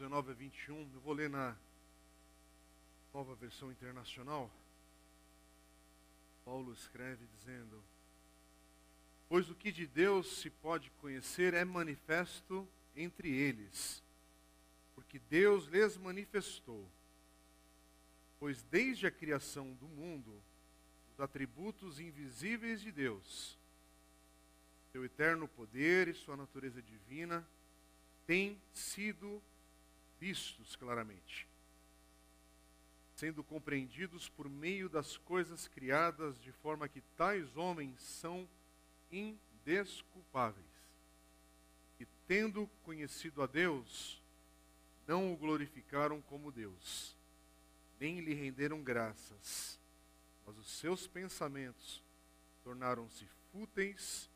19 a 21, eu vou ler na nova versão internacional. Paulo escreve dizendo: Pois o que de Deus se pode conhecer é manifesto entre eles, porque Deus lhes manifestou. Pois desde a criação do mundo, os atributos invisíveis de Deus, seu eterno poder e sua natureza divina, têm sido vistos claramente, sendo compreendidos por meio das coisas criadas, de forma que tais homens são indesculpáveis. E tendo conhecido a Deus, não o glorificaram como Deus, nem lhe renderam graças, mas os seus pensamentos tornaram-se fúteis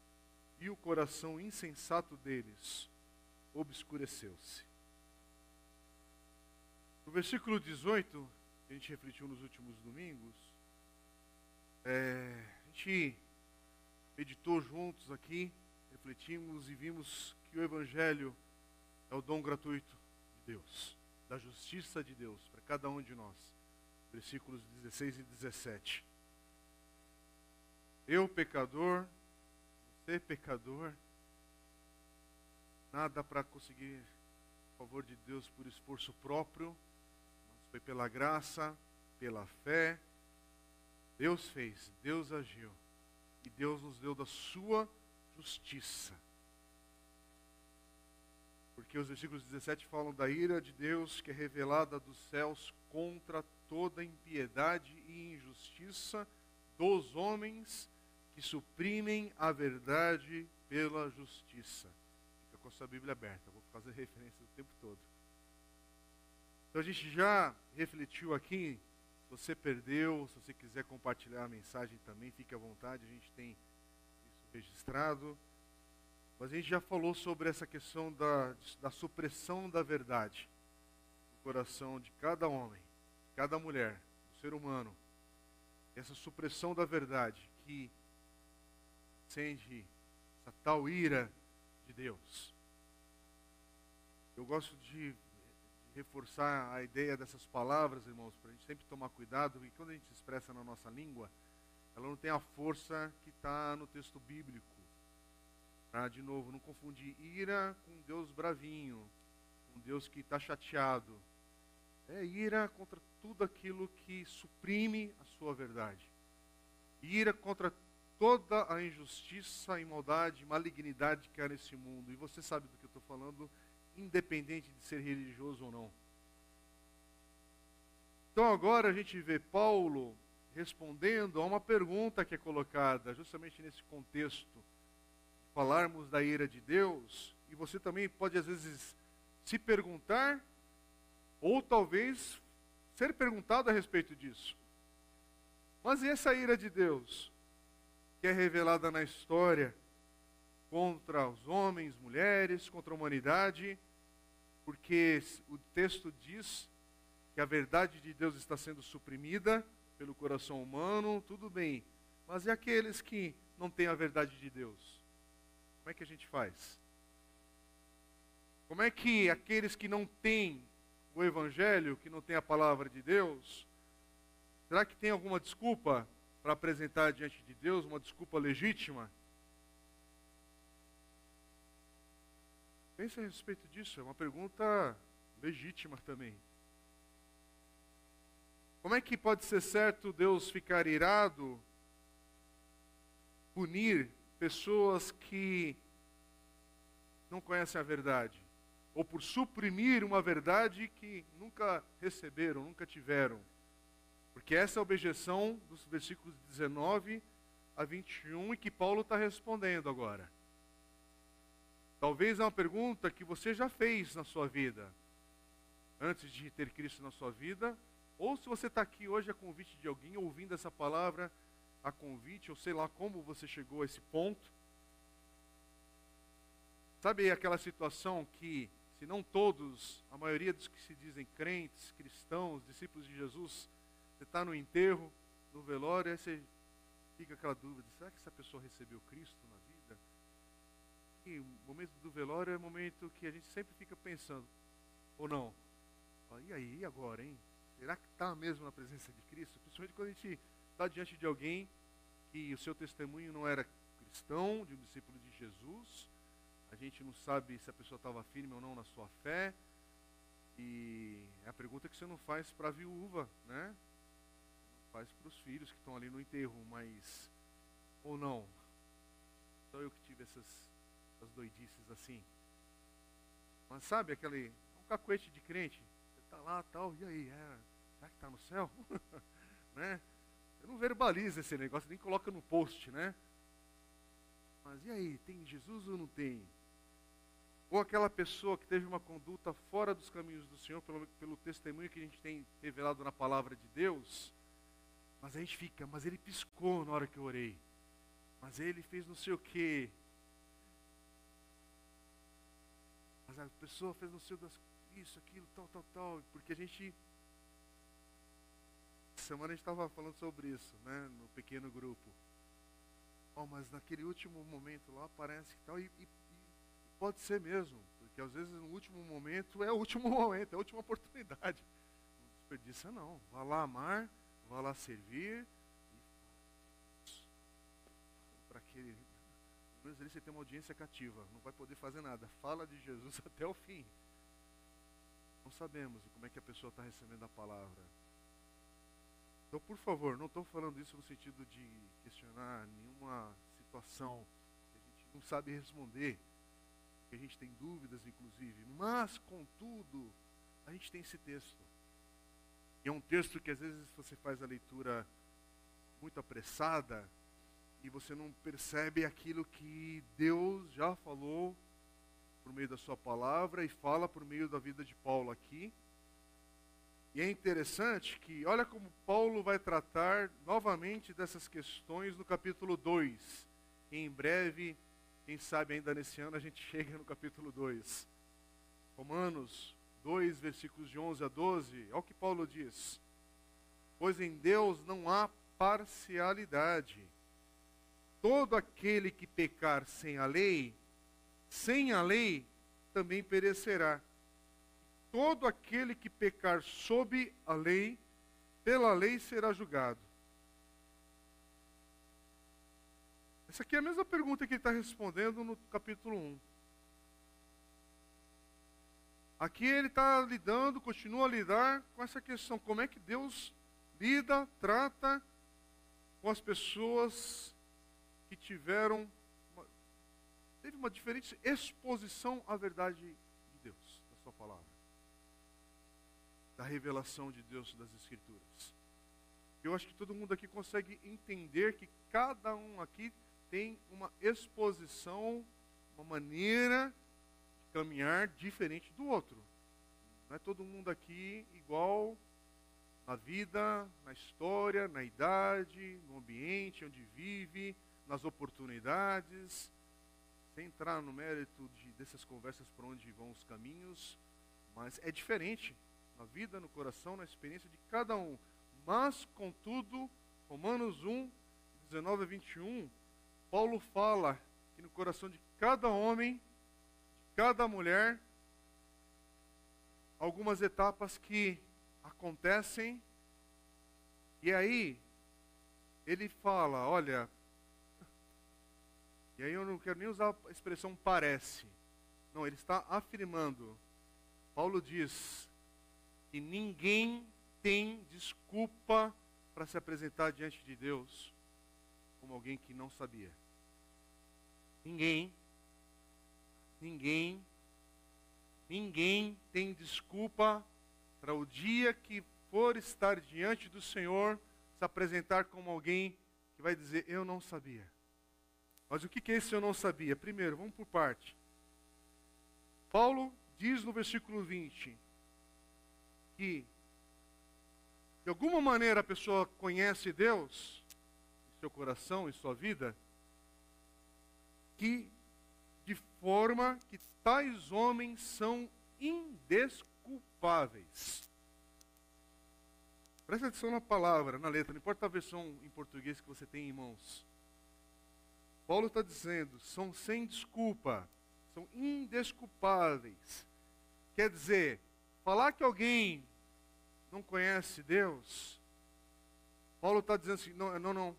e o coração insensato deles obscureceu-se. No versículo 18, que a gente refletiu nos últimos domingos, é, a gente meditou juntos aqui, refletimos e vimos que o Evangelho é o dom gratuito de Deus, da justiça de Deus para cada um de nós. Versículos 16 e 17. Eu, pecador, você, pecador, nada para conseguir o favor de Deus por esforço próprio, foi pela graça, pela fé. Deus fez, Deus agiu. E Deus nos deu da sua justiça. Porque os versículos 17 falam da ira de Deus que é revelada dos céus contra toda impiedade e injustiça dos homens que suprimem a verdade pela justiça. Fica com a sua Bíblia aberta, vou fazer referência o tempo todo. Então a gente já refletiu aqui você perdeu, se você quiser compartilhar a mensagem também, fique à vontade, a gente tem isso registrado. Mas a gente já falou sobre essa questão da, da supressão da verdade no coração de cada homem, de cada mulher, do ser humano. Essa supressão da verdade que acende essa tal ira de Deus. Eu gosto de reforçar a ideia dessas palavras, irmãos, para a gente sempre tomar cuidado, porque quando a gente expressa na nossa língua, ela não tem a força que está no texto bíblico. De novo, não confundir ira com Deus bravinho, com Deus que está chateado. É ira contra tudo aquilo que suprime a sua verdade. Ira contra toda a injustiça, imaldade, malignidade que há nesse mundo. E você sabe do que eu estou falando independente de ser religioso ou não. Então agora a gente vê Paulo respondendo a uma pergunta que é colocada justamente nesse contexto, falarmos da ira de Deus, e você também pode às vezes se perguntar, ou talvez ser perguntado a respeito disso. Mas e essa ira de Deus, que é revelada na história, contra os homens, mulheres, contra a humanidade, porque o texto diz que a verdade de Deus está sendo suprimida pelo coração humano, tudo bem. Mas e aqueles que não têm a verdade de Deus? Como é que a gente faz? Como é que aqueles que não têm o Evangelho, que não têm a palavra de Deus, será que tem alguma desculpa para apresentar diante de Deus, uma desculpa legítima? Pense a respeito disso, é uma pergunta legítima também. Como é que pode ser certo Deus ficar irado, punir pessoas que não conhecem a verdade? Ou por suprimir uma verdade que nunca receberam, nunca tiveram? Porque essa é a objeção dos versículos 19 a 21 e que Paulo está respondendo agora. Talvez é uma pergunta que você já fez na sua vida, antes de ter Cristo na sua vida, ou se você está aqui hoje a convite de alguém, ouvindo essa palavra a convite, ou sei lá como você chegou a esse ponto. Sabe aquela situação que, se não todos, a maioria dos que se dizem crentes, cristãos, discípulos de Jesus, você está no enterro, no velório, aí você fica aquela dúvida: será que essa pessoa recebeu Cristo que o momento do velório é o momento que a gente sempre fica pensando: Ou não? E aí, e agora, hein? Será que está mesmo na presença de Cristo? Principalmente quando a gente está diante de alguém que o seu testemunho não era cristão, de um discípulo de Jesus. A gente não sabe se a pessoa estava firme ou não na sua fé. E é a pergunta que você não faz para a viúva, né? Faz para os filhos que estão ali no enterro, mas ou não? Só eu que tive essas, essas doidices assim. Mas sabe aquele um cacuete de crente? Você está lá tal, e aí? É, será que está no céu? né? Você não verbaliza esse negócio, nem coloca no post, né? Mas e aí, tem Jesus ou não tem? Ou aquela pessoa que teve uma conduta fora dos caminhos do Senhor, pelo, pelo testemunho que a gente tem revelado na palavra de Deus, mas a gente fica, mas ele piscou na hora que eu orei. Mas ele fez não sei o quê. Mas a pessoa fez não sei das isso, aquilo, tal, tal, tal. Porque a gente. Semana a gente estava falando sobre isso, né? No pequeno grupo. Oh, mas naquele último momento lá parece que tal. E, e, e pode ser mesmo. Porque às vezes no último momento é o último momento, é a última oportunidade. Não desperdiça não. Vá lá amar, vá lá servir para que menos ali você tenha uma audiência cativa, não vai poder fazer nada. Fala de Jesus até o fim. Não sabemos como é que a pessoa está recebendo a palavra. Então, por favor, não estou falando isso no sentido de questionar nenhuma situação que a gente não sabe responder, que a gente tem dúvidas, inclusive. Mas, contudo, a gente tem esse texto. E é um texto que às vezes você faz a leitura muito apressada, e você não percebe aquilo que Deus já falou por meio da sua palavra e fala por meio da vida de Paulo aqui. E é interessante que, olha como Paulo vai tratar novamente dessas questões no capítulo 2. Em breve, quem sabe ainda nesse ano, a gente chega no capítulo 2. Romanos 2, versículos de 11 a 12. Olha o que Paulo diz: Pois em Deus não há parcialidade todo aquele que pecar sem a lei, sem a lei também perecerá. Todo aquele que pecar sob a lei, pela lei será julgado. Essa aqui é a mesma pergunta que ele está respondendo no capítulo 1. Aqui ele está lidando, continua a lidar com essa questão: como é que Deus lida, trata com as pessoas que tiveram uma, teve uma diferente exposição à verdade de Deus, da sua palavra. Da revelação de Deus das Escrituras. Eu acho que todo mundo aqui consegue entender que cada um aqui tem uma exposição, uma maneira de caminhar diferente do outro. Não é todo mundo aqui igual na vida, na história, na idade, no ambiente onde vive, nas oportunidades, sem entrar no mérito de, dessas conversas por onde vão os caminhos, mas é diferente na vida, no coração, na experiência de cada um. Mas, contudo, Romanos 1, 19 a 21, Paulo fala que no coração de cada homem, de cada mulher, algumas etapas que acontecem, e aí ele fala: olha, e aí eu não quero nem usar a expressão parece. Não, ele está afirmando. Paulo diz que ninguém tem desculpa para se apresentar diante de Deus como alguém que não sabia. Ninguém, ninguém, ninguém tem desculpa para o dia que for estar diante do Senhor se apresentar como alguém que vai dizer: Eu não sabia. Mas o que é esse eu não sabia? Primeiro, vamos por parte. Paulo diz no versículo 20 que de alguma maneira a pessoa conhece Deus seu coração, em sua vida, que de forma que tais homens são indesculpáveis. Presta atenção na palavra, na letra, não importa a versão em português que você tem em mãos. Paulo está dizendo, são sem desculpa, são indesculpáveis. Quer dizer, falar que alguém não conhece Deus, Paulo está dizendo assim: não, não, não.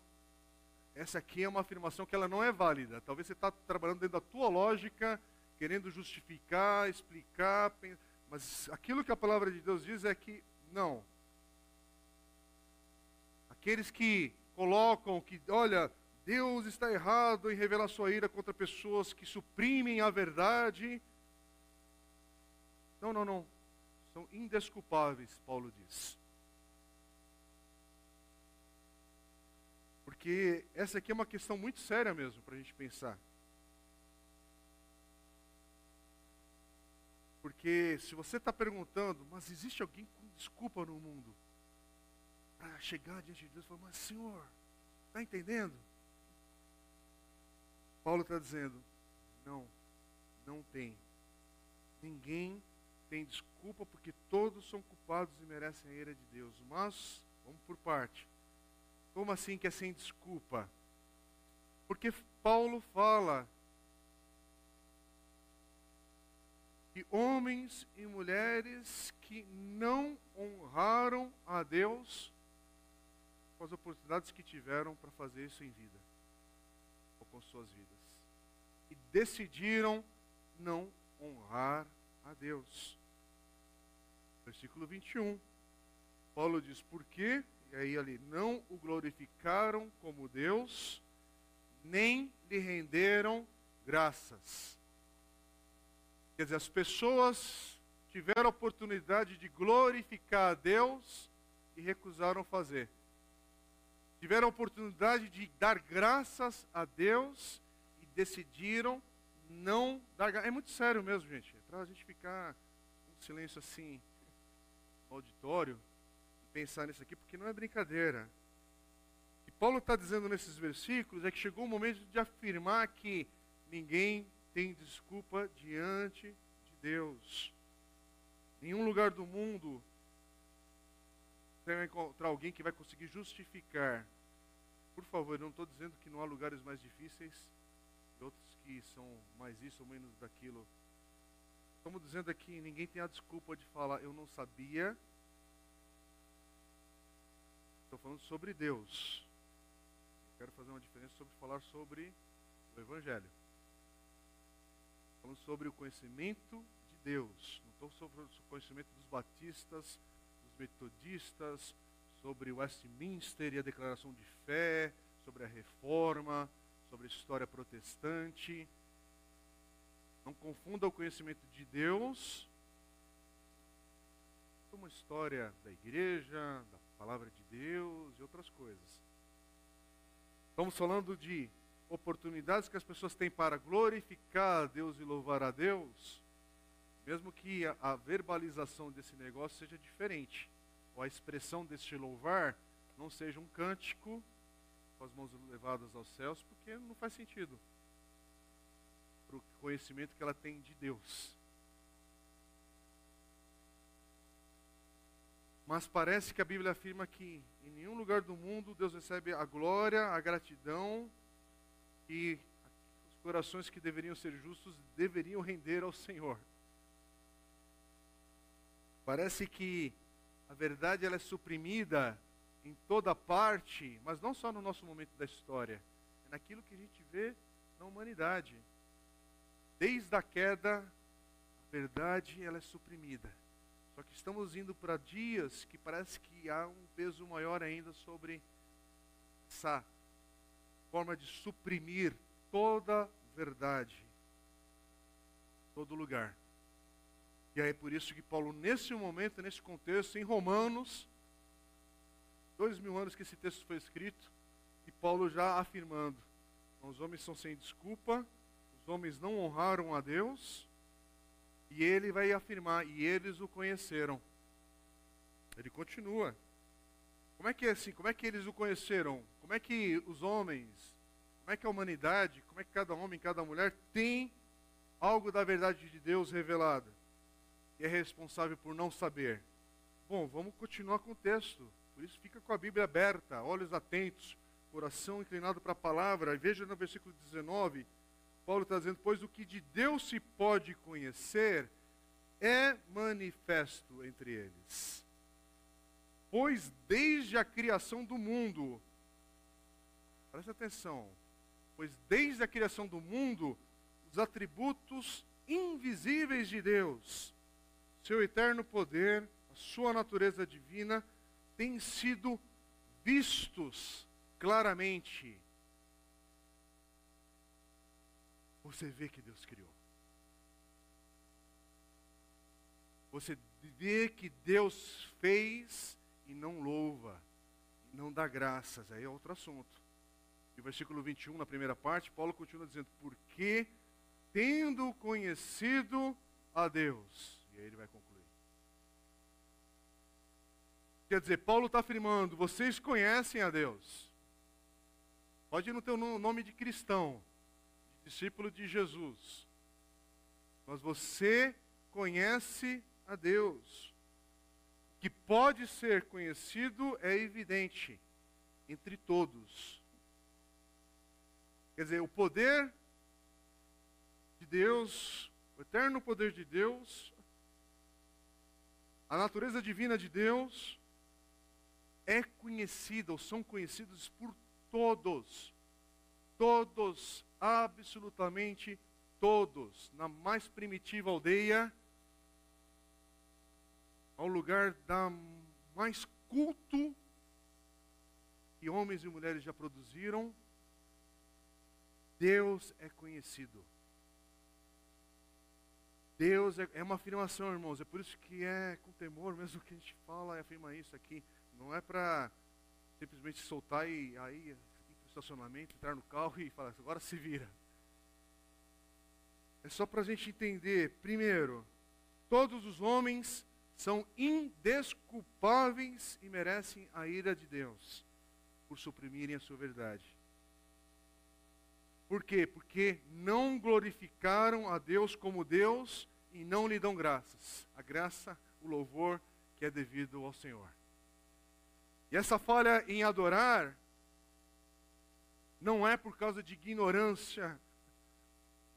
Essa aqui é uma afirmação que ela não é válida. Talvez você está trabalhando dentro da tua lógica, querendo justificar, explicar, mas aquilo que a palavra de Deus diz é que não. Aqueles que colocam que, olha, Deus está errado em revelar sua ira contra pessoas que suprimem a verdade. Não, não, não. São indesculpáveis, Paulo diz. Porque essa aqui é uma questão muito séria mesmo para a gente pensar. Porque se você está perguntando, mas existe alguém com desculpa no mundo? Para chegar diante de Deus e falar, mas Senhor, está entendendo? Paulo está dizendo, não, não tem. Ninguém tem desculpa porque todos são culpados e merecem a ira de Deus. Mas, vamos por parte. Como assim que é sem desculpa? Porque Paulo fala que homens e mulheres que não honraram a Deus com as oportunidades que tiveram para fazer isso em vida, ou com suas vidas, decidiram não honrar a Deus. Versículo 21. Paulo diz: Por quê? E aí ali, não o glorificaram como Deus, nem lhe renderam graças. Quer dizer, as pessoas tiveram a oportunidade de glorificar a Deus e recusaram fazer. Tiveram a oportunidade de dar graças a Deus e decidiram não dar É muito sério mesmo, gente. É para a gente ficar um silêncio assim auditório e pensar nisso aqui, porque não é brincadeira. O que Paulo está dizendo nesses versículos é que chegou o momento de afirmar que ninguém tem desculpa diante de Deus. Nenhum lugar do mundo vai encontrar alguém que vai conseguir justificar. Por favor, eu não estou dizendo que não há lugares mais difíceis que são mais isso ou menos daquilo. Estamos dizendo aqui, ninguém tem a desculpa de falar, eu não sabia. Estou falando sobre Deus. Quero fazer uma diferença sobre falar sobre o Evangelho falando sobre o conhecimento de Deus. Não estou sobre o conhecimento dos batistas, dos metodistas, sobre Westminster e a declaração de fé, sobre a reforma, sobre a história protestante. Não confunda o conhecimento de Deus com uma história da igreja, da palavra de Deus e outras coisas. Estamos falando de oportunidades que as pessoas têm para glorificar a Deus e louvar a Deus, mesmo que a, verbalização desse negócio seja diferente, ou a expressão deste louvar não seja um cântico com as mãos levadas aos céus, porque não faz sentido para o conhecimento que ela tem de Deus. Mas parece que a Bíblia afirma que em nenhum lugar do mundo Deus recebe a glória, a gratidão e os corações que deveriam ser justos deveriam render ao Senhor. Parece que a verdade ela é suprimida em toda parte, mas não só no nosso momento da história, é naquilo que a gente vê na humanidade. Desde a queda, a verdade ela é suprimida. Só que estamos indo para dias que parece que há um peso maior ainda sobre essa forma de suprimir toda verdade, todo lugar. E aí é por isso que Paulo, nesse momento, nesse contexto, em Romanos, dois mil anos que esse texto foi escrito, e Paulo já afirmando: os homens são sem desculpa, os homens não honraram a Deus, e ele vai afirmar: e eles o conheceram. Ele continua. Como é que é assim? Como é que eles o conheceram? Como é que os homens, como é que a humanidade, como é que cada homem, cada mulher tem algo da verdade de Deus revelada e é responsável por não saber? Bom, vamos continuar com o texto. Por isso fica com a Bíblia aberta, olhos atentos, coração inclinado para a palavra. E veja no versículo 19, Paulo está dizendo, pois o que de Deus se pode conhecer é manifesto entre eles. Pois desde a criação do mundo, presta atenção, pois desde a criação do mundo, os atributos invisíveis de Deus, seu eterno poder, a sua natureza divina, têm sido vistos claramente. Você vê que Deus criou. Você vê que Deus fez e não louva, não dá graças. Aí é outro assunto. E o versículo 21, na primeira parte, Paulo continua dizendo: Porque tendo conhecido a Deus. E aí ele vai concluir. Quer dizer, Paulo está afirmando: vocês conhecem a Deus. Pode não ter o nome de cristão, de discípulo de Jesus. Mas você conhece a Deus. O que pode ser conhecido é evidente entre todos. Quer dizer, o poder de Deus, o eterno poder de Deus, a natureza divina de Deus é conhecida, ou são conhecidos por todos. Todos, absolutamente todos. Na mais primitiva aldeia, ao lugar da mais culto que homens e mulheres já produziram, Deus é conhecido. Deus é, é, uma afirmação, irmãos. É por isso que é com temor mesmo que a gente fala e afirma isso aqui. Não é para simplesmente soltar e aí ir para o estacionamento, entrar no carro e falar, agora se vira. É só para a gente entender, primeiro, todos os homens são indesculpáveis e merecem a ira de Deus por suprimirem a sua verdade. Por quê? Porque não glorificaram a Deus como Deus e não lhe dão graças. A graça, o louvor que é devido ao Senhor. E essa falha em adorar não é por causa de ignorância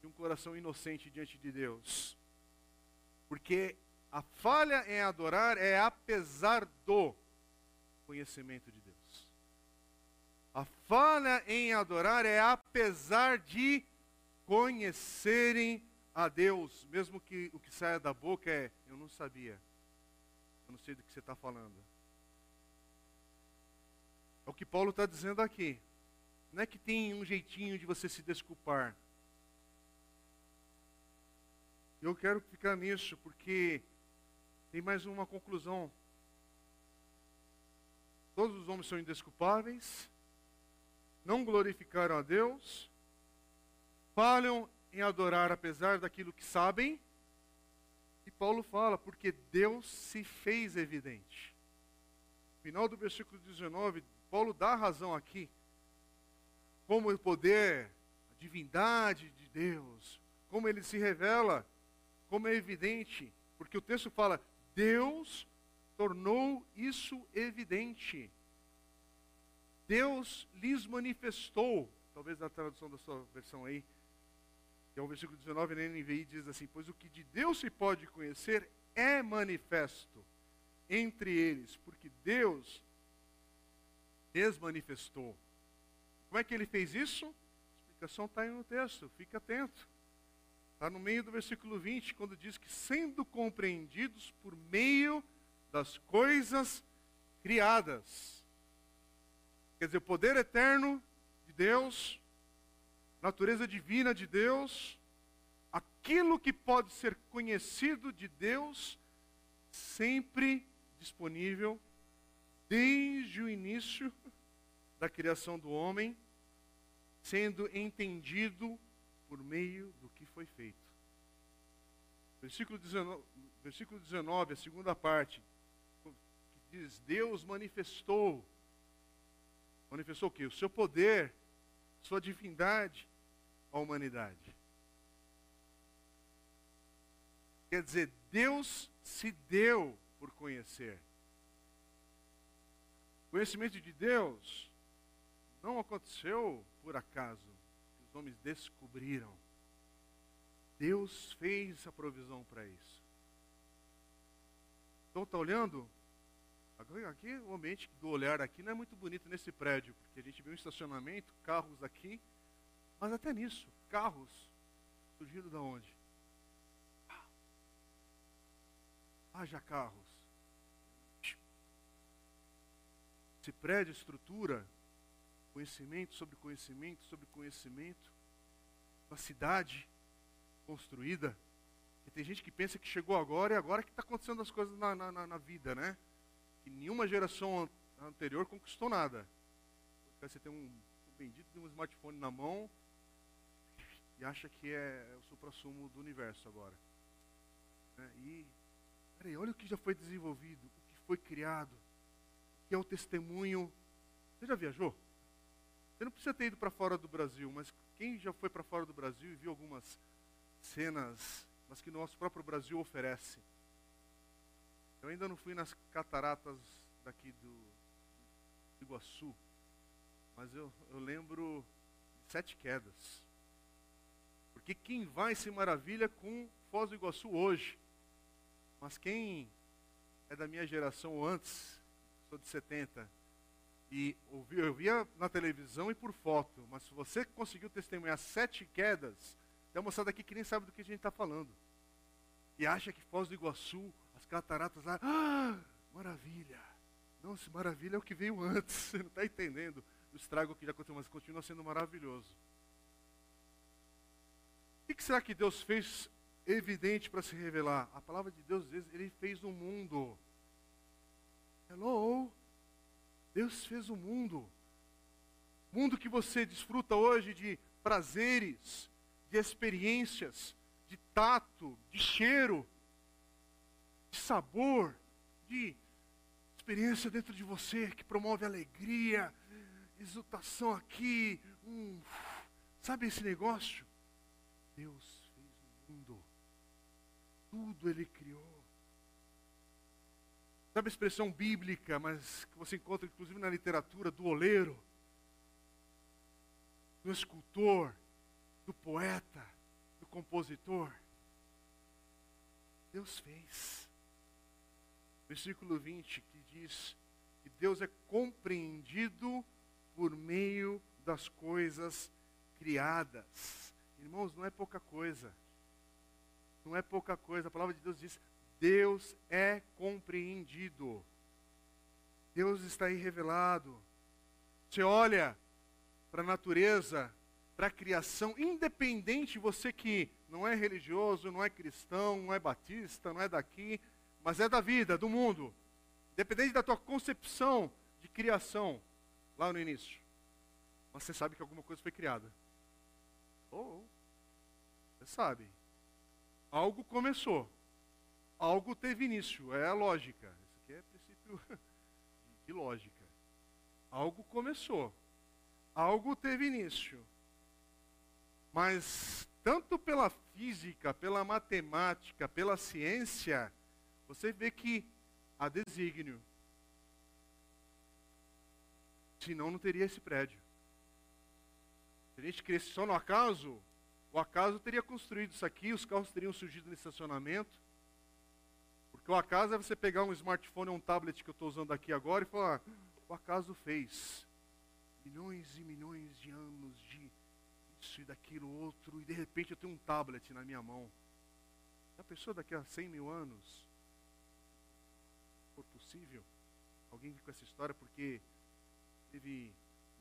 de um coração inocente diante de Deus. Porque a falha em adorar é apesar do conhecimento de Deus. A falha em adorar é apesar de conhecerem a Deus, mesmo que o que saia da boca é: Eu não sabia, eu não sei do que você está falando. É o que Paulo está dizendo aqui. Não é que tem um jeitinho de você se desculpar. Eu quero ficar nisso porque tem mais uma conclusão. Todos os homens são indesculpáveis, não glorificaram a Deus, falham em adorar apesar daquilo que sabem. E Paulo fala, porque Deus se fez evidente. Final do versículo 19, Paulo dá razão aqui. Como o poder, a divindade de Deus, como ele se revela, como é evidente. Porque o texto fala, Deus tornou isso evidente. Deus lhes manifestou, talvez na tradução da sua versão aí, que é o versículo 19 na NVI diz assim: Pois o que de Deus se pode conhecer é manifesto entre eles, porque Deus desmanifestou. Como é que ele fez isso? A explicação está aí no texto, fique atento. Está no meio do versículo 20, quando diz que sendo compreendidos por meio das coisas criadas. Quer dizer, o poder eterno de Deus, natureza divina de Deus, aquilo que pode ser conhecido de Deus, sempre disponível desde o início da criação do homem, sendo entendido por meio do que foi feito. Versículo 19, versículo 19 a segunda parte, que diz: Deus manifestou manifestou o quê? O seu poder, sua divindade à humanidade. Quer dizer, Deus se deu por conhecer. Conhecimento de Deus não aconteceu por acaso. Os homens descobriram. Deus fez a provisão para isso. Então está olhando? Aqui o ambiente do olhar aqui não é muito bonito nesse prédio, porque a gente vê um estacionamento, carros aqui, mas até nisso, carros surgindo da onde? Haja carros. Esse prédio, estrutura, conhecimento sobre conhecimento sobre conhecimento, uma cidade construída. E tem gente que pensa que chegou agora e agora que está acontecendo as coisas na, na, na, vida, né? Que nenhuma geração anterior conquistou nada. Você tem um, um bendito de um smartphone na mão e acha que é o supra-sumo do universo agora. Né? E, peraí, olha o que já foi desenvolvido, o que foi criado, que é o testemunho. Você já viajou? Você não precisa ter ido para fora do Brasil, mas quem já foi para fora do Brasil e viu algumas cenas, mas que nosso próprio Brasil oferece? Eu ainda não fui nas cataratas daqui do, Iguaçu, mas eu, eu lembro de sete quedas. Porque quem vai se maravilha com Foz do Iguaçu hoje. Mas quem é da minha geração ou antes, sou de 70, e ouvi, eu via na televisão e por foto, mas se você conseguiu testemunhar sete quedas, tem uma moçada aqui que nem sabe do que a gente está falando. E acha que Foz do Iguaçu, as cataratas lá, ah, maravilha. Não, se maravilha é o que veio antes. Você não está entendendo o estrago que já aconteceu, mas continua sendo maravilhoso. O que será que Deus fez evidente para se revelar? A palavra de Deus diz, Ele fez o mundo. Hello? Deus fez o mundo. Mundo que você desfruta hoje de prazeres, de experiências, de tato, de cheiro, de sabor, de experiência dentro de você que promove alegria, exultação aqui, um, sabe esse negócio? Deus fez o mundo. Tudo ele criou. Sabe a expressão bíblica, mas que você encontra inclusive na literatura, do oleiro, do escultor, do poeta, do compositor? Deus fez. Versículo 20 que diz que Deus é compreendido por meio das coisas criadas. Irmãos, não é pouca coisa. Não é pouca coisa. A palavra de Deus diz: Deus é compreendido. Deus está aí revelado. Você olha para a natureza, para a criação, independente você que não é religioso, não é cristão, não é batista, não é daqui, mas é da vida, do mundo. Independente da tua concepção de criação lá no início. Mas você sabe que alguma coisa foi criada. Ou oh, você sabe. Algo começou algo teve início, é a lógica. Isso aqui é princípio de lógica. Algo começou, algo teve início. Mas tanto pela física, pela matemática, pela ciência, você vê que há desígnio. Senão não teria esse prédio. Se a gente cresce só no acaso, o acaso teria construído isso aqui, os carros teriam surgido no estacionamento, porque o acaso é você pegar um smartphone ou um tablet que eu estou usando aqui agora e falar, o acaso fez milhões e milhões de anos de isso e daquilo outro, e de repente eu tenho um tablet na minha mão. Já pensou daqui a 100 mil anos? For possível, alguém com essa história, porque teve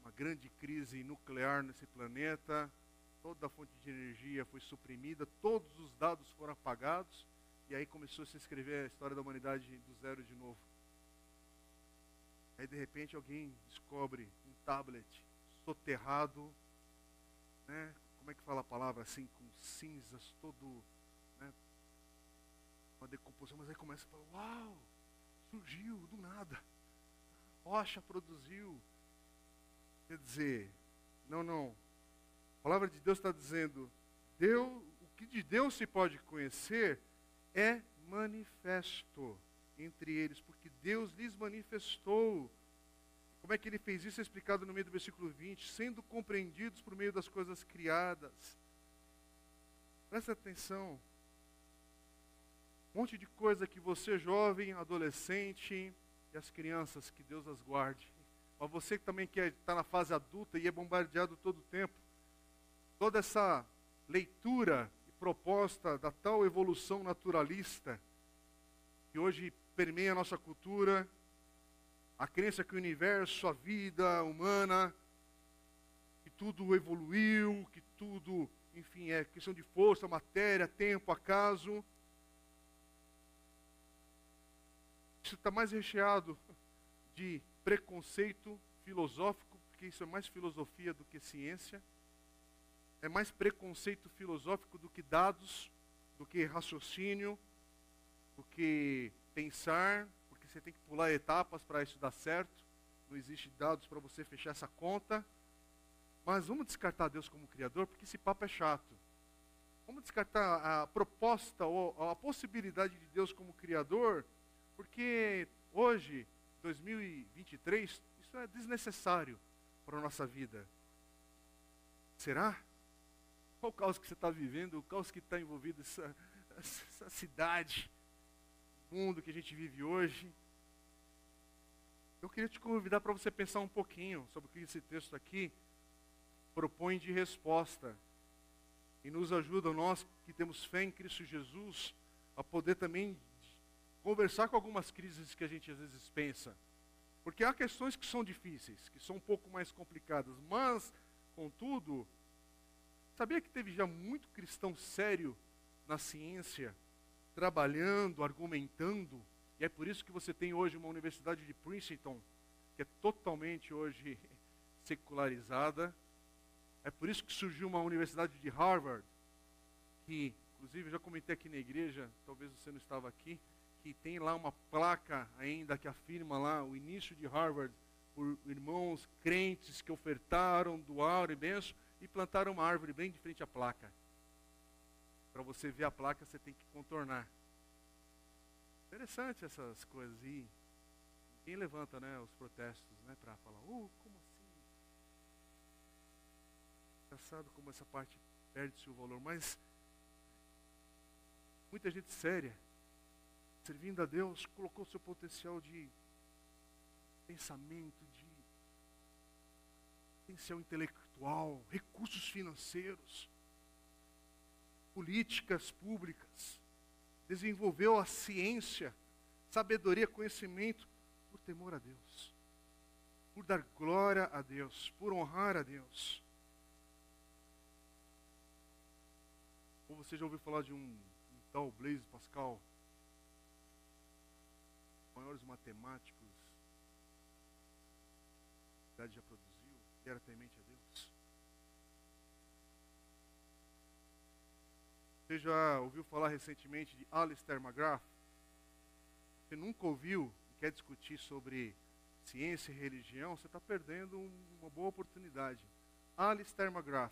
uma grande crise nuclear nesse planeta, toda a fonte de energia foi suprimida, todos os dados foram apagados, e aí começou a se escrever a história da humanidade do zero de novo. Aí de repente alguém descobre um tablet soterrado, né? Como é que fala a palavra assim, com cinzas, todo, né? Uma decomposição, mas aí começa a falar, uau, surgiu do nada. Rocha produziu. Quer dizer, não, não. A palavra de Deus está dizendo, Deus, o que de Deus se pode conhecer é manifesto entre eles, porque Deus lhes manifestou. Como é que ele fez isso? É explicado no meio do versículo 20: sendo compreendidos por meio das coisas criadas. Presta atenção. Um monte de coisa que você, jovem, adolescente e as crianças, que Deus as guarde. Mas você que também quer estar na fase adulta e é bombardeado todo o tempo, toda essa leitura proposta da tal evolução naturalista que hoje permeia a nossa cultura, a crença que o universo, a vida humana, que tudo evoluiu, que tudo, enfim, é questão de força, matéria, tempo, acaso. Isso está mais recheado de preconceito filosófico, porque isso é mais filosofia do que ciência. É mais preconceito filosófico do que dados, do que raciocínio, do que pensar, porque você tem que pular etapas para isso dar certo. Não existe dados para você fechar essa conta. Mas vamos descartar Deus como Criador, porque esse papo é chato. Vamos descartar a proposta ou a possibilidade de Deus como Criador, porque hoje, 2023, isso é desnecessário para a nossa vida. Será? Qual o caos que você está vivendo, o caos que está envolvido, essa, essa cidade, o mundo que a gente vive hoje? Eu queria te convidar para você pensar um pouquinho sobre o que esse texto aqui propõe de resposta. E nos ajuda, nós que temos fé em Cristo Jesus, a poder também conversar com algumas crises que a gente às vezes pensa. Porque há questões que são difíceis, que são um pouco mais complicadas, mas, contudo, sabia que teve já muito cristão sério na ciência, trabalhando, argumentando, e é por isso que você tem hoje uma universidade de Princeton, que é totalmente hoje secularizada, é por isso que surgiu uma universidade de Harvard, que, inclusive, eu já comentei aqui na igreja, talvez você não estava aqui, que tem lá uma placa ainda que afirma lá o início de Harvard por irmãos crentes que ofertaram, doaram e benção e plantaram uma árvore bem de frente à placa. Para você ver a placa, você tem que contornar. Interessante essas coisas. E quem levanta né, os protestos né, para falar, oh, como Engraçado como essa parte perde seu valor, mas muita gente séria, servindo a Deus, colocou seu potencial de pensamento, de potencial intelectual, recursos financeiros, políticas públicas, desenvolveu a ciência, sabedoria, conhecimento, por temor a Deus, por dar glória a Deus, por honrar a Deus. Ou você já ouviu falar de um, um tal Blaise Pascal? Maiores matemáticos a já produziu, era temente a Deus. Você já ouviu falar recentemente de Alistair McGrath? Você nunca ouviu e quer discutir sobre ciência e religião, você está perdendo uma boa oportunidade. Alistair McGrath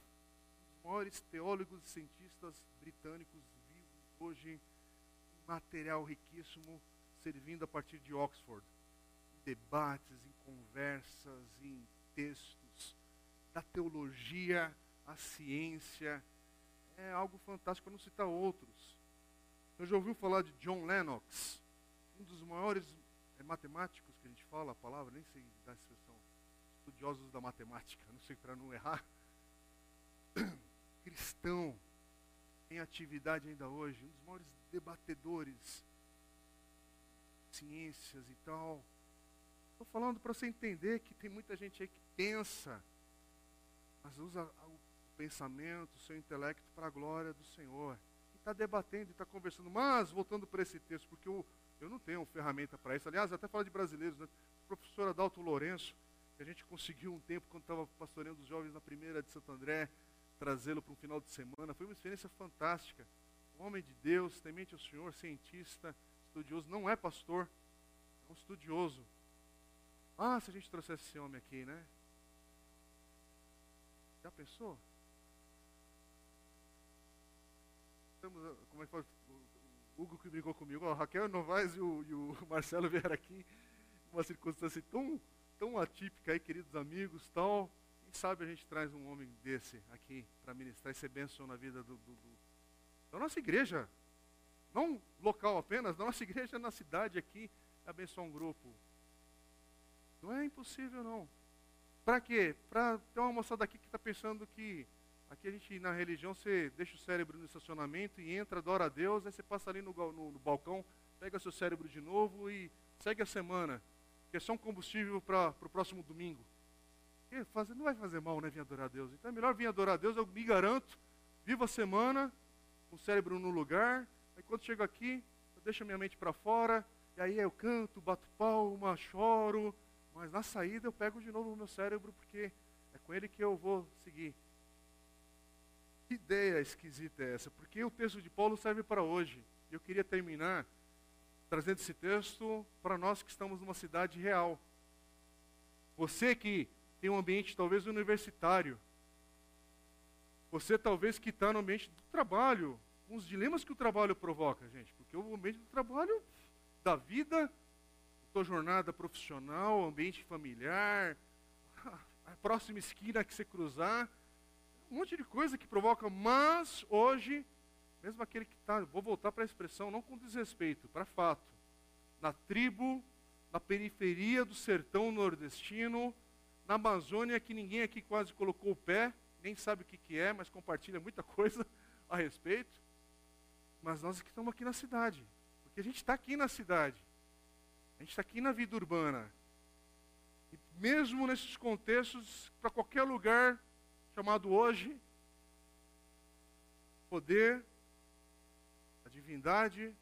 maiores teólogos e cientistas britânicos vivos hoje, material riquíssimo servindo a partir de Oxford, em debates, em conversas, em textos, da teologia à ciência, é algo fantástico, para não citar outros. Eu já ouviu falar de John Lennox, um dos maiores é, matemáticos que a gente fala a palavra, nem sei da expressão, estudiosos da matemática, não sei para não errar cristão em atividade ainda hoje, um dos maiores debatedores, ciências e tal. Estou falando para você entender que tem muita gente aí que pensa, mas usa o pensamento, seu intelecto para a glória do Senhor. Está debatendo está conversando. Mas, voltando para esse texto, porque eu, eu não tenho ferramenta para isso. Aliás, até falo de brasileiros, né? Professora Adalto Lourenço, que a gente conseguiu um tempo quando estava pastoreando os jovens na primeira de Santo André, trazê-lo para um final de semana. Foi uma experiência fantástica. Um homem de Deus, temente ao Senhor, cientista, estudioso, não é pastor, é um estudioso. Ah, se a gente trouxesse esse homem aqui, né? Já pensou? Estamos, ah, como é que fala? O Hugo que brigou comigo, a Raquel Novaes e o, e o Marcelo vieram aqui, uma circunstância tão, tão atípica aí, queridos amigos, tal. Quem sabe a gente traz um homem desse aqui para ministrar e ser bênção na vida do, do, do, da nossa igreja. Não local apenas, nossa igreja na cidade aqui, abençoar um grupo. Não é impossível, não. Para quê? Para ter uma moçada aqui que está pensando que aqui a gente, na religião, você deixa o cérebro no estacionamento e entra, adora a Deus, aí você passa ali no, no, no balcão, pega seu cérebro de novo e segue a semana, que é só um combustível para o próximo domingo. Não vai fazer mal, né, vir adorar a Deus. Então é melhor vir adorar a Deus, eu me garanto, vivo a semana, com o cérebro no lugar, aí quando chego aqui, eu deixo a minha mente para fora, e aí eu canto, bato palma, choro, mas na saída eu pego de novo o meu cérebro, porque é com ele que eu vou seguir. Que ideia esquisita é essa? Porque o texto de Paulo serve para hoje. Eu queria terminar trazendo esse texto para nós que estamos numa cidade real. Você que tem um ambiente talvez universitário, você talvez que está no ambiente do trabalho, uns dilemas que o trabalho provoca, gente, porque o ambiente do trabalho, da vida, tua jornada profissional, ambiente familiar, a próxima esquina que você cruzar, um monte de coisa que provoca, mas hoje, mesmo aquele que está, vou voltar para a expressão, não com desrespeito, para fato, na tribo, na periferia do sertão nordestino, na Amazônia, que ninguém aqui quase colocou o pé, nem sabe o que, que é, mas compartilha muita coisa a respeito. Mas nós que estamos aqui na cidade, porque a gente está aqui na cidade, a gente está aqui na vida urbana. E mesmo nesses contextos, para qualquer lugar chamado hoje, poder, a divindade,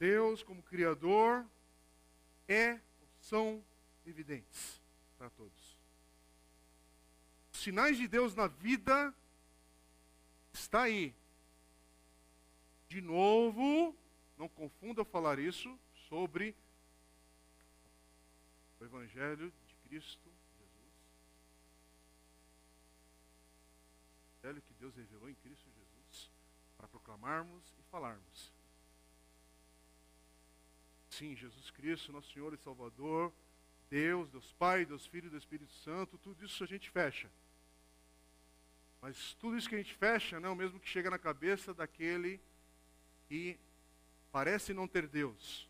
Deus como Criador, é, são evidentes para todos. Os sinais de Deus na vida está aí. De novo, não confunda falar isso sobre o Evangelho de Cristo Evangelho que Deus revelou em Cristo Jesus para proclamarmos e falarmos. Sim, Jesus Cristo, nosso Senhor e Salvador, Deus, Deus Pai, Deus Filho Deus Espírito Santo, tudo isso a gente fecha. Mas tudo isso que a gente fecha não é o mesmo que chega na cabeça daquele que parece não ter Deus,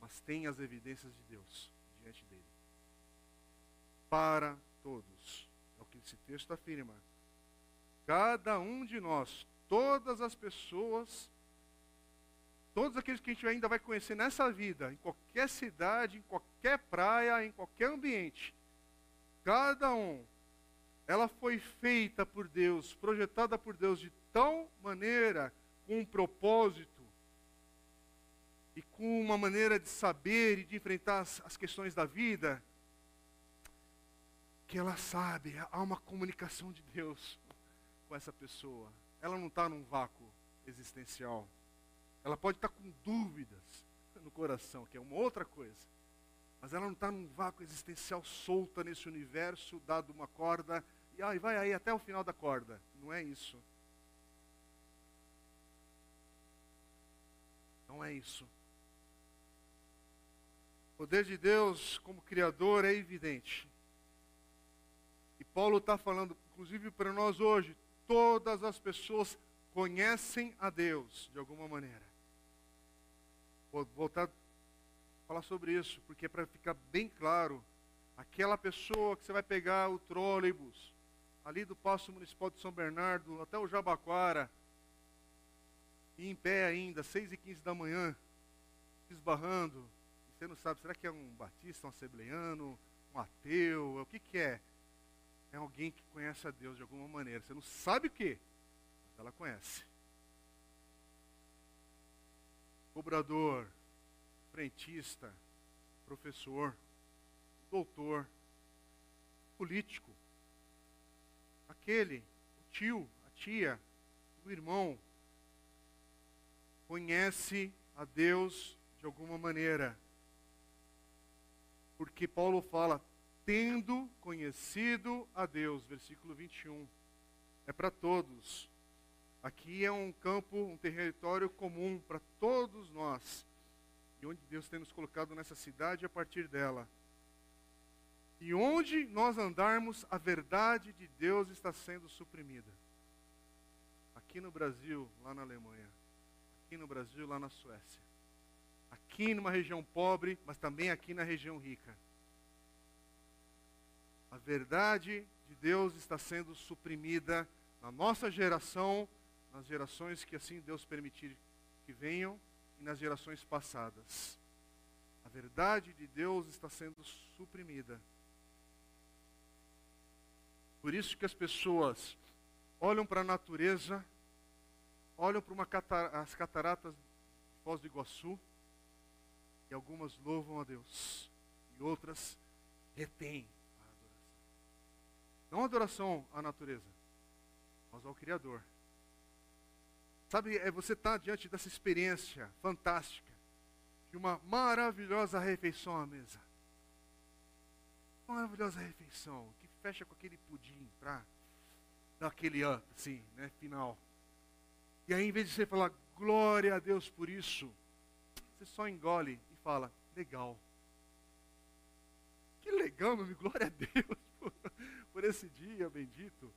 mas tem as evidências de Deus diante dele. Para todos. É o que esse texto afirma. Cada um de nós, todas as pessoas, todos aqueles que a gente ainda vai conhecer nessa vida, em qualquer cidade, em qualquer praia, em qualquer ambiente, cada um, ela foi feita por Deus, projetada por Deus de tal maneira, com um propósito, e com uma maneira de saber e de enfrentar as, as questões da vida, que ela sabe, há uma comunicação de Deus com essa pessoa. Ela não está num vácuo existencial. Ela pode estar tá com dúvidas no coração, que é uma outra coisa. Mas ela não está num vácuo existencial solta nesse universo, dado uma corda, e ai, vai aí até o final da corda. Não é isso. Não é isso. O poder de Deus como Criador é evidente. E Paulo está falando, inclusive para nós hoje, todas as pessoas conhecem a Deus de alguma maneira. Vou voltar a falar sobre isso, porque é para ficar bem claro, aquela pessoa que você vai pegar o trólebus, ali do Passo Municipal de São Bernardo até o Jabaquara, e em pé ainda, 6 e 15 da manhã, esbarrando, você não sabe, será que é um batista, um assembleiano, um ateu, o que que é? É alguém que conhece a Deus de alguma maneira. Você não sabe o que, mas ela conhece. Cobrador, frentista, professor, doutor, político, aquele, o tio, a tia, o irmão, conhece a Deus de alguma maneira. Porque Paulo fala: tendo conhecido a Deus. Versículo 21. É para todos. Aqui é um campo, um território comum para todos nós. E onde Deus tem nos colocado nessa cidade a partir dela. E onde nós andarmos, a verdade de Deus está sendo suprimida. Aqui no Brasil, lá na Alemanha. aqui no Brasil lá na Suécia. Aqui numa região pobre, mas também aqui na região rica. A verdade de Deus está sendo suprimida na nossa geração, nas gerações que assim Deus permitir que venham e nas gerações passadas. A verdade de Deus está sendo suprimida. Por isso que as pessoas olham para a natureza, olham para catar as cataratas de Foz do Iguaçu, e algumas louvam a Deus, e outras retêm. Não adoração à natureza, mas ao Criador. Sabe, é você estar tá diante dessa experiência fantástica de uma maravilhosa refeição à mesa. Maravilhosa refeição que fecha com aquele pudim para dar aquele assim, né, final. E aí, em vez de você falar glória a Deus por isso, você só engole e fala legal. Que legal, meu amigo, glória a Deus por, esse dia bendito.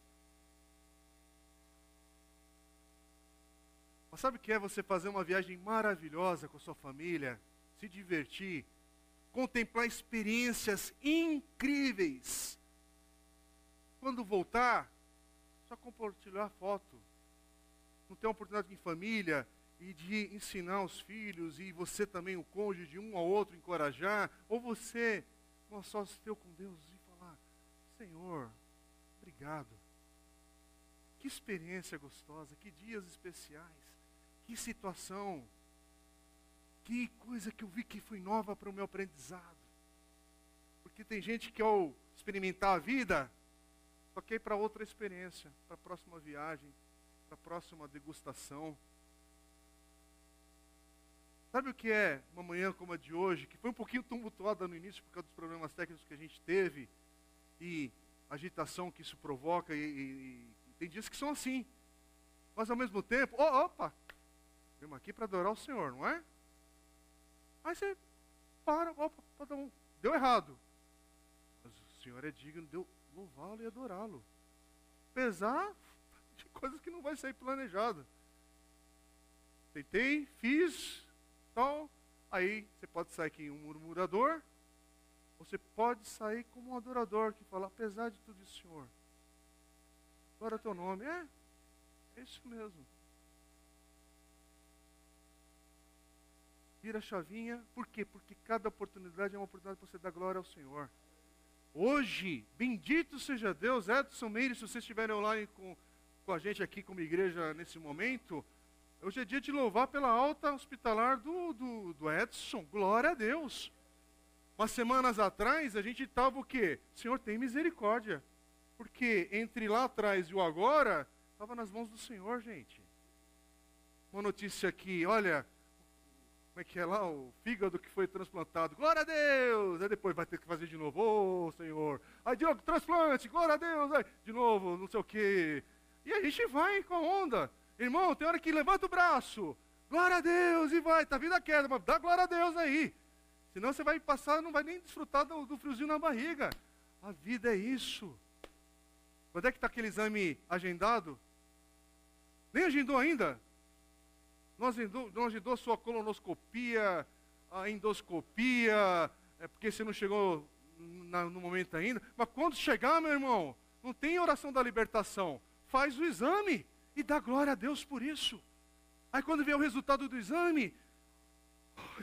Mas sabe o que é você fazer uma viagem maravilhosa com a sua família, se divertir, contemplar experiências incríveis. Quando voltar, só compartilhar foto. Não ter uma oportunidade em família e de ensinar os filhos e você também, o cônjuge, de um ao outro encorajar, ou você, não só teu com Deus Senhor, obrigado. Que experiência gostosa, que dias especiais, que situação que coisa que eu vi que foi nova para o meu aprendizado. Porque tem gente que ao experimentar a vida, só quer ir para outra experiência, para a próxima viagem, para a próxima degustação. Sabe o que é uma manhã como a de hoje, que foi um pouquinho tumultuada no início por causa dos problemas técnicos que a gente teve e agitação que isso provoca, e, e, e tem dias que são assim. Mas ao mesmo tempo, oh, opa, vamos aqui para adorar o Senhor, não é? Aí você para, opa, deu errado. Mas o Senhor é digno de louvá-lo e adorá-lo. Apesar de coisas que não vai sair planejada. Tentei, fiz, tal. Aí você pode sair aqui um murmurador, você pode sair como um adorador que fala, apesar de tudo isso, Senhor, agora é teu nome. É, é isso mesmo. vira a chavinha. Por quê? Porque cada oportunidade é uma oportunidade para você dar glória ao Senhor. Hoje, bendito seja Deus, Edson Meire, se vocês estiverem online com, com a gente aqui como igreja nesse momento, hoje é dia de louvar pela alta hospitalar do, do, do Edson, glória a Deus. Umas semanas atrás a gente estava o quê? Senhor, tem misericórdia. Porque entre lá atrás e o agora, estava nas mãos do Senhor, gente. Uma notícia aqui, olha, como é que é lá, o fígado que foi transplantado. Glória a Deus! Aí depois vai ter que fazer de novo, ô Senhor. Aí de novo, transplante, glória a Deus! Aí, de novo, não sei o quê. E a gente vai com a onda. Irmão, tem hora que levanta o braço. Glória a Deus! E vai, tá vindo a queda, mas dá glória a Deus aí. Senão você vai passar, não vai nem desfrutar do, do friozinho na barriga. A vida é isso. Quando é que está aquele exame agendado? Nem agendou ainda? não agendou, a sua colonoscopia, a endoscopia, é porque você não chegou na, no momento ainda. Mas quando chegar, meu irmão, não tem oração da libertação. Faz o exame e dá glória a Deus por isso. Aí quando vem o resultado do exame,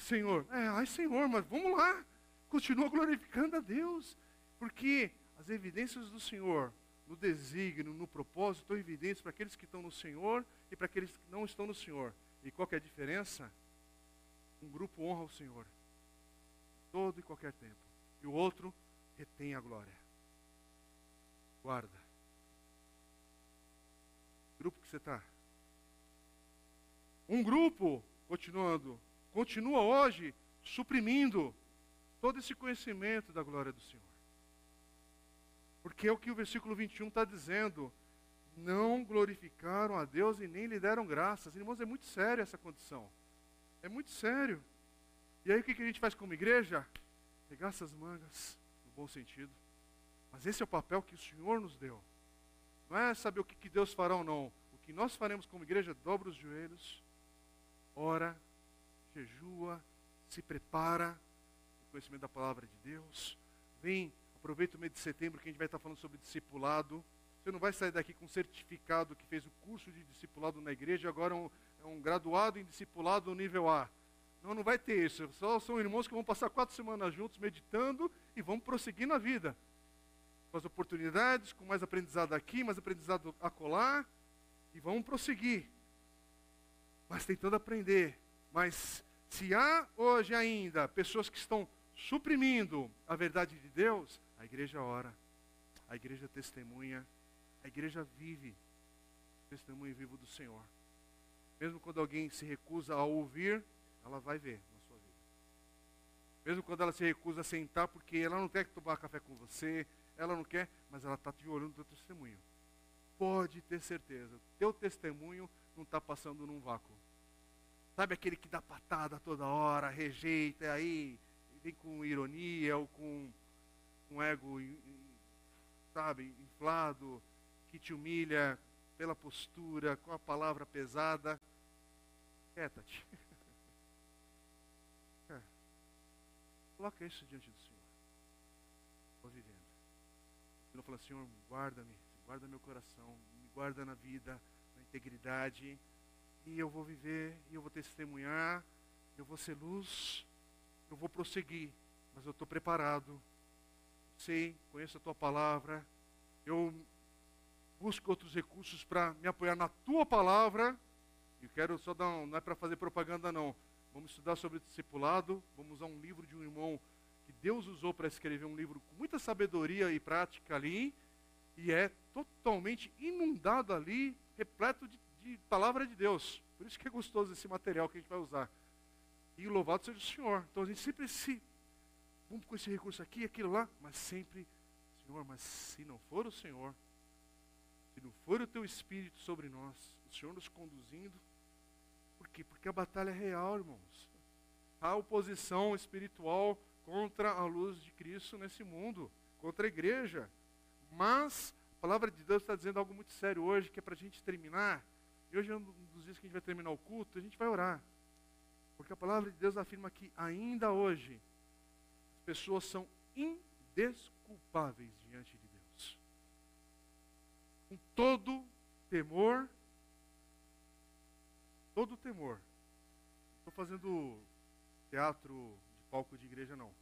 Senhor, é, ai Senhor, mas vamos lá. Continua glorificando a Deus. Porque as evidências do Senhor, no desígnio, no propósito, estão evidentes para aqueles que estão no Senhor e para aqueles que não estão no Senhor. E qual é a diferença? Um grupo honra o Senhor todo e qualquer tempo. E o outro retém a glória. Guarda. Grupo que você está. Um grupo, continuando, continua hoje suprimindo todo esse conhecimento da glória do Senhor. Porque é o que o versículo 21 está dizendo não glorificaram a Deus e nem lhe deram graças. Irmãos, é muito sério essa condição. É muito sério. E aí o que a gente faz como igreja? Pegar essas mangas, no bom sentido. Mas esse é o papel que o Senhor nos deu. Não é saber o que Deus fará ou não. O que nós faremos como igreja, dobra os joelhos, ora, jejua, se prepara no conhecimento da palavra de Deus. Vem, aproveita o mês de setembro que a gente vai estar falando sobre discipulado. Você não vai sair daqui com um certificado que fez o curso de discipulado na igreja, agora é um, é um graduado em discipulado nível A. Não, não vai ter isso. Só são irmãos que vão passar quatro semanas juntos meditando e vão prosseguir na vida. Com as oportunidades, com mais aprendizado aqui, mais aprendizado acolá, e vão prosseguir. Mas tentando aprender. Mas se há hoje ainda pessoas que estão suprimindo a verdade de Deus, a igreja ora, a igreja testemunha, a igreja vive testemunho vivo do Senhor. Mesmo quando alguém se recusa a ouvir, ela vai ver na sua vida. Mesmo quando ela se recusa a sentar, porque ela não quer tomar café com você, ela não quer, mas ela está te olhando do teu testemunho. Pode ter certeza, teu testemunho não está passando num vácuo. Sabe aquele que dá patada toda hora, rejeita, aí vem com ironia ou com um ego, sabe, inflado, que te humilha pela postura, com a palavra pesada. Quieta-te. É. Coloca isso diante do Senhor. Estou vivendo. Ele fala, Senhor, guarda-me, guarda meu coração, me guarda na vida, na integridade, e eu vou viver, e eu vou testemunhar, eu vou ser luz, eu vou prosseguir, mas eu estou preparado. Sei, conheço a tua palavra, eu busco outros recursos para me apoiar na tua palavra. E quero só dar um, não é para fazer propaganda não. Vamos estudar sobre discipulado, vamos usar um livro de um irmão que Deus usou para escrever um livro com muita sabedoria e prática ali, e é totalmente inundado ali, repleto de, de palavra de Deus. Por isso que é gostoso esse material que a gente vai usar. E louvado seja o Senhor. Então a gente sempre se. Vamos com esse recurso aqui, aquilo lá, mas sempre, Senhor, mas se não for o Senhor, se não for o teu Espírito sobre nós, o Senhor nos conduzindo, por quê? Porque a batalha é real, irmãos. Há oposição espiritual contra a luz de Cristo nesse mundo, contra a igreja. Mas a palavra de Deus está dizendo algo muito sério hoje, que é para a gente terminar. E hoje é um dos dias que a gente vai terminar o culto, a gente vai orar. Porque a palavra de Deus afirma que ainda hoje as pessoas são indesculpáveis diante de Deus. Com todo temor, todo temor. Estou fazendo teatro de palco de igreja, não.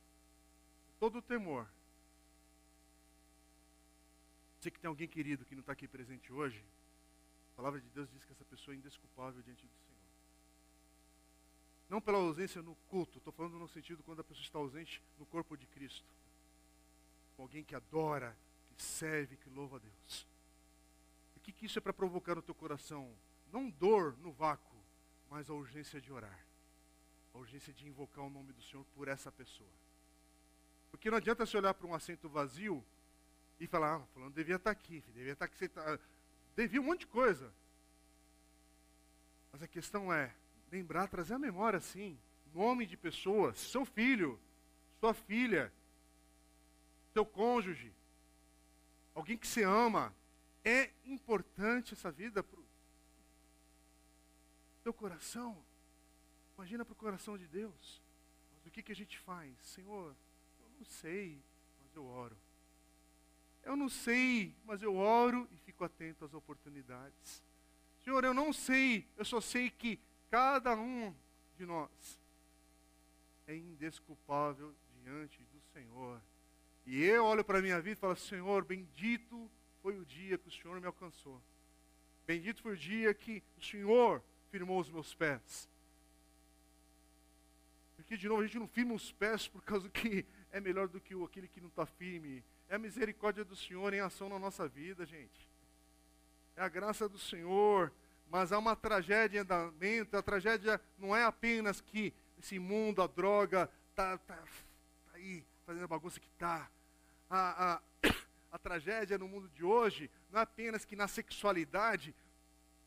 Todo temor. Sei que tem alguém querido que não está aqui presente hoje. Palavra de Deus diz que essa pessoa é indesculpável diante do Senhor. Não pela ausência no culto, estou falando no sentido quando a pessoa está ausente no corpo de Cristo. Alguém que adora, que serve, que louva a Deus. E o que, que isso é para provocar no teu coração? Não dor no vácuo, mas a urgência de orar. A urgência de invocar o nome do Senhor por essa pessoa. Porque não adianta se olhar para um assento vazio e falar, ah, falando devia estar aqui, devia estar aqui, sentado. Devia um monte de coisa. Mas a questão é, lembrar, trazer a memória, sim, nome de pessoas, seu filho, sua filha, seu cônjuge, alguém que você ama. É importante essa vida para o teu coração. Imagina para o coração de Deus. Mas o que, que a gente faz? Senhor, eu não sei, mas eu oro. Eu não sei, mas eu oro e fico atento às oportunidades. Senhor, eu não sei, eu só sei que cada um de nós é indesculpável diante do Senhor. E eu olho para a minha vida e falo: Senhor, bendito foi o dia que o Senhor me alcançou. Bendito foi o dia que o Senhor firmou os meus pés. Porque, de novo, a gente não firma os pés por causa que é melhor do que aquele que não está firme. É a misericórdia do Senhor em ação na nossa vida, gente. É a graça do Senhor mas há uma tragédia em andamento. A tragédia não é apenas que esse mundo, a droga, está tá, tá aí fazendo a bagunça que está. A, a, a tragédia no mundo de hoje não é apenas que na sexualidade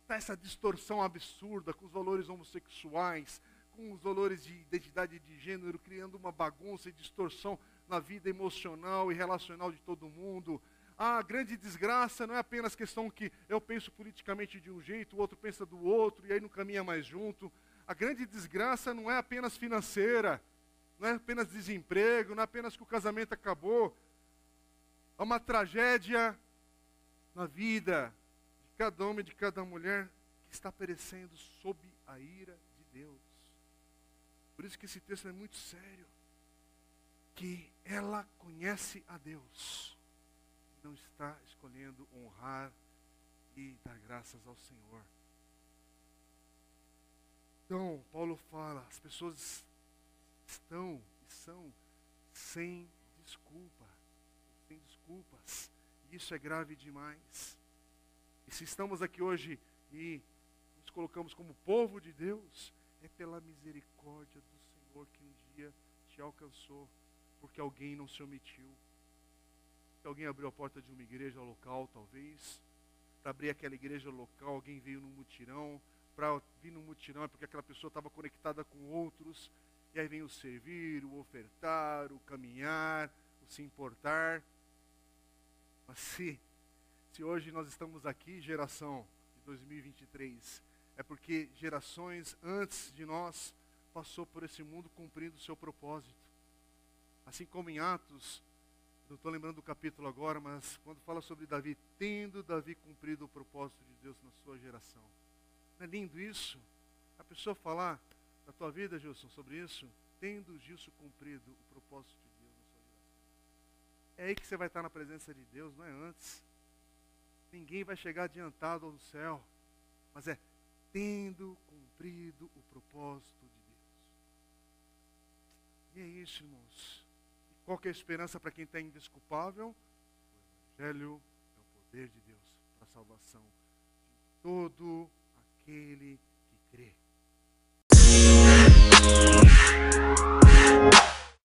está essa distorção absurda com os valores homossexuais, com os valores de identidade de gênero, criando uma bagunça e distorção na vida emocional e relacional de todo mundo a grande desgraça não é apenas questão que eu penso politicamente de um jeito, o outro pensa do outro, e aí não caminha mais junto. a grande desgraça não é apenas financeira, não é apenas desemprego, não é apenas que o casamento acabou. Há uma tragédia na vida de cada homem e de cada mulher que está perecendo sob a ira de Deus. Por isso que esse texto é muito sério. Que ela conhece a Deus não está escolhendo honrar e dar graças ao Senhor. Então, Paulo fala, as pessoas estão e são sem desculpa, sem desculpas. Isso é grave demais. E se estamos aqui hoje e nos colocamos como povo de Deus, é pela misericórdia do Senhor que um dia te alcançou, porque alguém não se omitiu. Alguém abriu a porta de uma igreja local, talvez. Para abrir aquela igreja local, alguém veio num mutirão. Para vir num mutirão é porque aquela pessoa estava conectada com outros. E aí vem o servir, o ofertar, o caminhar, o se importar. Mas se, se hoje nós estamos aqui, geração de 2023, é porque gerações antes de nós passou por esse mundo cumprindo o seu propósito. Assim como em Atos, não estou lembrando do capítulo agora, mas quando fala sobre Davi, tendo Davi cumprido o propósito de Deus na sua geração. Não é lindo isso? A pessoa falar na tua vida, Gilson, sobre isso, tendo Gilson cumprido o propósito de Deus na sua geração. É aí que você vai estar na presença de Deus, não é antes. Ninguém vai chegar adiantado ao céu, mas é tendo cumprido o propósito de Deus. E é isso, irmãos. Qual é a esperança para quem está indesculpável? O Evangelho é o poder de Deus para a salvação de todo aquele que crê.